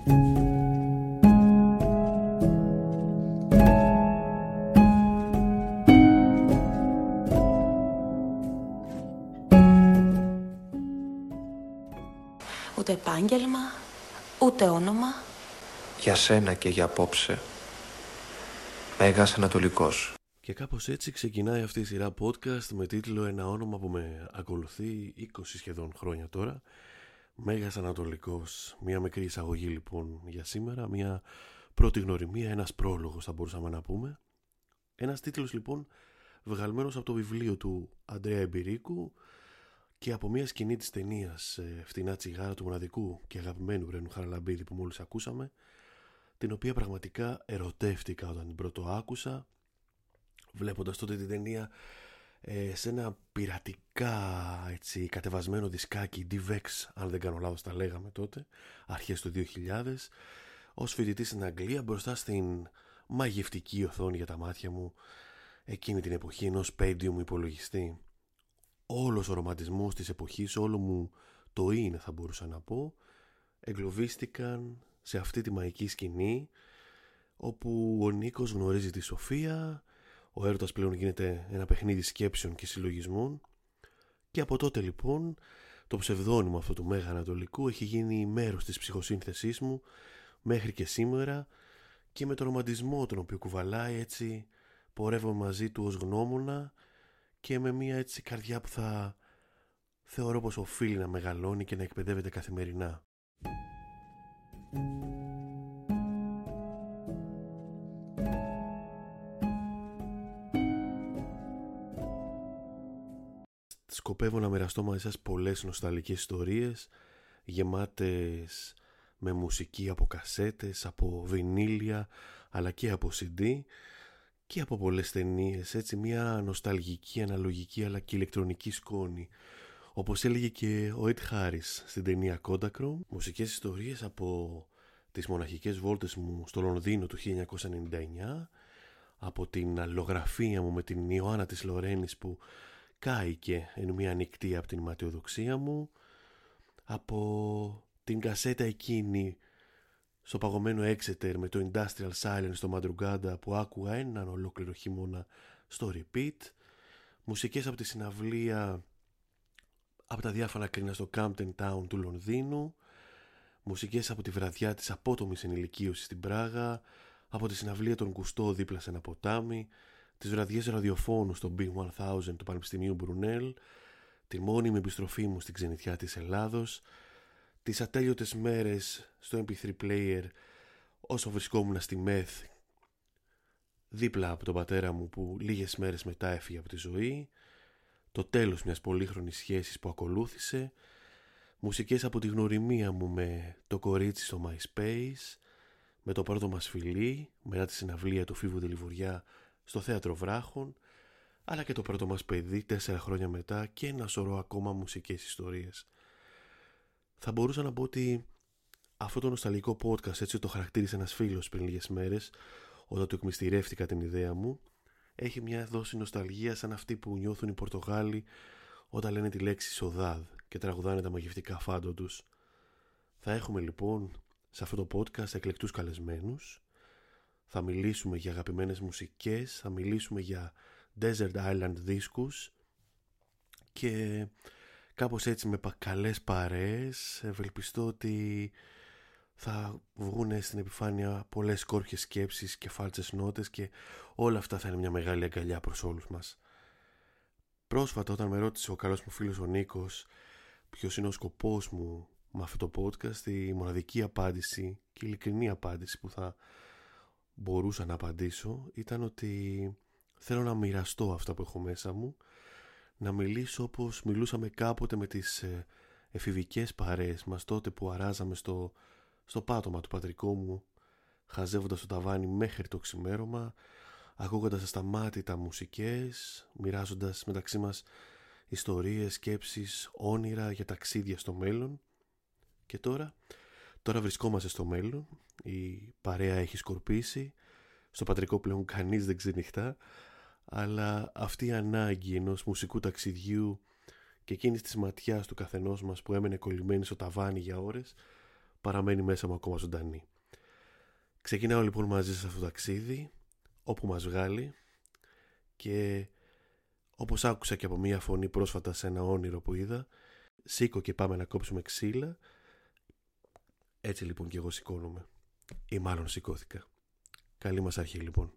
Ούτε επάγγελμα, ούτε όνομα. Για σένα και για απόψε. Μέγας Ανατολικός. Και κάπως έτσι ξεκινάει αυτή η σειρά podcast με τίτλο ένα όνομα που με ακολουθεί 20 σχεδόν χρόνια τώρα. Μέγας Ανατολικός. Μια μικρή εισαγωγή λοιπόν για σήμερα. Μια πρώτη γνωριμία, ένας πρόλογος θα μπορούσαμε να πούμε. Ένας τίτλος λοιπόν βγαλμένος από το βιβλίο του Αντρέα Εμπειρίκου και από μια σκηνή της ταινίας ε, «Φτηνά τσιγάρα» του μοναδικού και αγαπημένου Ρένου Χαραλαμπίδη που μόλις ακούσαμε την οποία πραγματικά ερωτεύτηκα όταν την πρώτο άκουσα βλέποντας τότε την ταινία ε, σε ένα πειρατικά έτσι, κατεβασμένο δισκάκι DVX αν δεν κάνω λάθος τα λέγαμε τότε αρχές του 2000 ως φοιτητή στην Αγγλία μπροστά στην μαγευτική οθόνη για τα μάτια μου εκείνη την εποχή ενός μου υπολογιστή. Όλος ο ρομαντισμός της εποχής όλο μου το είναι θα μπορούσα να πω εγκλωβίστηκαν σε αυτή τη μαγική σκηνή όπου ο Νίκος γνωρίζει τη Σοφία ο έρωτας πλέον γίνεται ένα παιχνίδι σκέψεων και συλλογισμών και από τότε λοιπόν το ψευδόνυμο αυτού του Μέγα Ανατολικού έχει γίνει μέρος της ψυχοσύνθεσής μου μέχρι και σήμερα και με τον ρομαντισμό τον οποίο κουβαλάει έτσι πορεύω μαζί του ως γνώμονα και με μια έτσι καρδιά που θα θεωρώ πως οφείλει να μεγαλώνει και να εκπαιδεύεται καθημερινά. Σκοπεύω να μοιραστώ μαζί σας πολλές νοσταλικές ιστορίες γεμάτες με μουσική από κασέτες, από βινίλια αλλά και από CD και από πολλές ταινίες, έτσι μια νοσταλγική, αναλογική αλλά και ηλεκτρονική σκόνη. Όπως έλεγε και ο Ed Harris στην ταινία Kodachrome μουσικές ιστορίες από τις μοναχικές βόλτες μου στο Λονδίνο του 1999 από την αλλογραφία μου με την Ιωάννα της Λορένης που κάηκε εν μια νυχτή από την ματιοδοξία μου από την κασέτα εκείνη στο παγωμένο Exeter με το Industrial Silence στο Madrugada που άκουγα έναν ολόκληρο χειμώνα στο repeat μουσικές από τη συναυλία από τα διάφορα κρίνα στο Campton Town του Λονδίνου μουσικές από τη βραδιά της απότομης ενηλικίωσης στην Πράγα από τη συναυλία των Κουστό δίπλα σε ένα ποτάμι τις βραδιές ραδιοφώνου στο B1000 του Πανεπιστημίου Μπρουνέλ τη μόνιμη επιστροφή μου στην ξενιτιά της Ελλάδος τις ατέλειωτες μέρες στο MP3 player όσο βρισκόμουν στη ΜΕΘ δίπλα από τον πατέρα μου που λίγες μέρες μετά έφυγε από τη ζωή το τέλος μιας πολύχρονης σχέσης που ακολούθησε μουσικές από τη γνωριμία μου με το κορίτσι στο MySpace με το πρώτο μας φιλί μετά τη συναυλία του Φίβου Δελιβουριά στο Θέατρο Βράχων αλλά και το πρώτο μας παιδί τέσσερα χρόνια μετά και ένα σωρό ακόμα μουσικές ιστορίες θα μπορούσα να πω ότι αυτό το νοσταλικό podcast έτσι το χαρακτήρισε ένας φίλος πριν λίγες μέρες όταν του εκμυστηρεύτηκα την ιδέα μου έχει μια δόση νοσταλγίας σαν αυτή που νιώθουν οι Πορτογάλοι όταν λένε τη λέξη Σοδάδ και τραγουδάνε τα μαγευτικά φάντο τους. Θα έχουμε λοιπόν σε αυτό το podcast εκλεκτούς καλεσμένους θα μιλήσουμε για αγαπημένες μουσικές θα μιλήσουμε για Desert Island δίσκους και κάπως έτσι με καλές παρέες ευελπιστώ ότι θα βγουν στην επιφάνεια πολλές σκόρπιες σκέψεις και φάλτσες νότες και όλα αυτά θα είναι μια μεγάλη αγκαλιά προς όλους μας. Πρόσφατα όταν με ρώτησε ο καλός μου φίλος ο Νίκος ποιος είναι ο σκοπός μου με αυτό το podcast η μοναδική απάντηση και ειλικρινή απάντηση που θα μπορούσα να απαντήσω ήταν ότι θέλω να μοιραστώ αυτά που έχω μέσα μου να μιλήσω όπως μιλούσαμε κάποτε με τις ε, εφηβικές παρέες μας τότε που αράζαμε στο, στο πάτωμα του πατρικού μου χαζεύοντας το ταβάνι μέχρι το ξημέρωμα ακούγοντας ασταμάτητα μουσικές μοιράζοντας μεταξύ μας ιστορίες, σκέψεις, όνειρα για ταξίδια στο μέλλον. Και τώρα, Τώρα βρισκόμαστε στο μέλλον, η παρέα έχει σκορπίσει, στο πατρικό πλέον κανείς δεν ξενυχτά, αλλά αυτή η ανάγκη ενός μουσικού ταξιδιού και εκείνη της ματιάς του καθενός μας που έμενε κολλημένη στο ταβάνι για ώρες. παραμένει μέσα μου ακόμα ζωντανή. Ξεκινάω λοιπόν μαζί σας αυτό το ταξίδι, όπου μας βγάλει και όπως άκουσα και από μία φωνή πρόσφατα σε ένα όνειρο που είδα, σήκω και πάμε να κόψουμε ξύλα έτσι λοιπόν και εγώ σηκώνομαι. Ή μάλλον σηκώθηκα. Καλή μας αρχή λοιπόν.